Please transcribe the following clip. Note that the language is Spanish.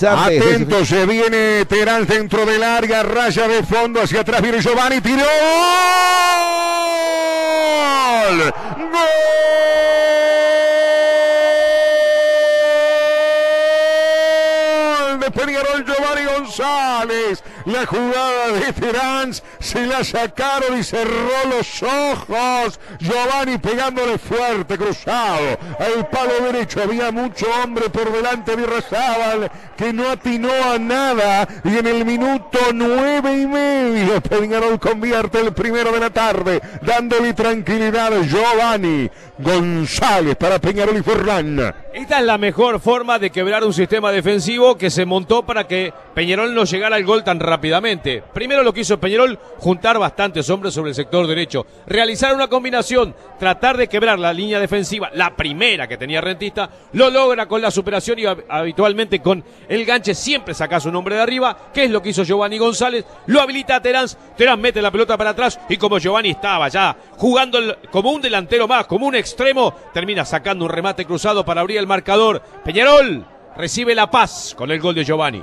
Atento, se viene Terán dentro del área, raya de fondo hacia atrás, viene Giovanni, tiró. De Peñarol Giovanni González. La jugada de Terán se la sacaron y cerró los ojos. Giovanni pegándole fuerte, cruzado. Al palo derecho había mucho hombre por delante de Irrazábal que no atinó a nada. Y en el minuto nueve y medio, Peñarol convierte el primero de la tarde, dándole tranquilidad a Giovanni González para Peñarol y Forlán. Esta es la mejor forma de quebrar un sistema defensivo que se montó para que Peñarol no llegara al gol tan rápidamente. Primero lo que hizo Peñarol, juntar bastantes hombres sobre el sector derecho, realizar una combinación, tratar de quebrar la línea defensiva, la primera que tenía Rentista, lo logra con la superación y habitualmente con el ganche. Siempre saca su nombre de arriba, que es lo que hizo Giovanni González, lo habilita a Terán, Terán mete la pelota para atrás y como Giovanni estaba ya jugando como un delantero más, como un extremo, termina sacando un remate cruzado para abrir el marcador. Peñarol recibe la paz con el gol de Giovanni.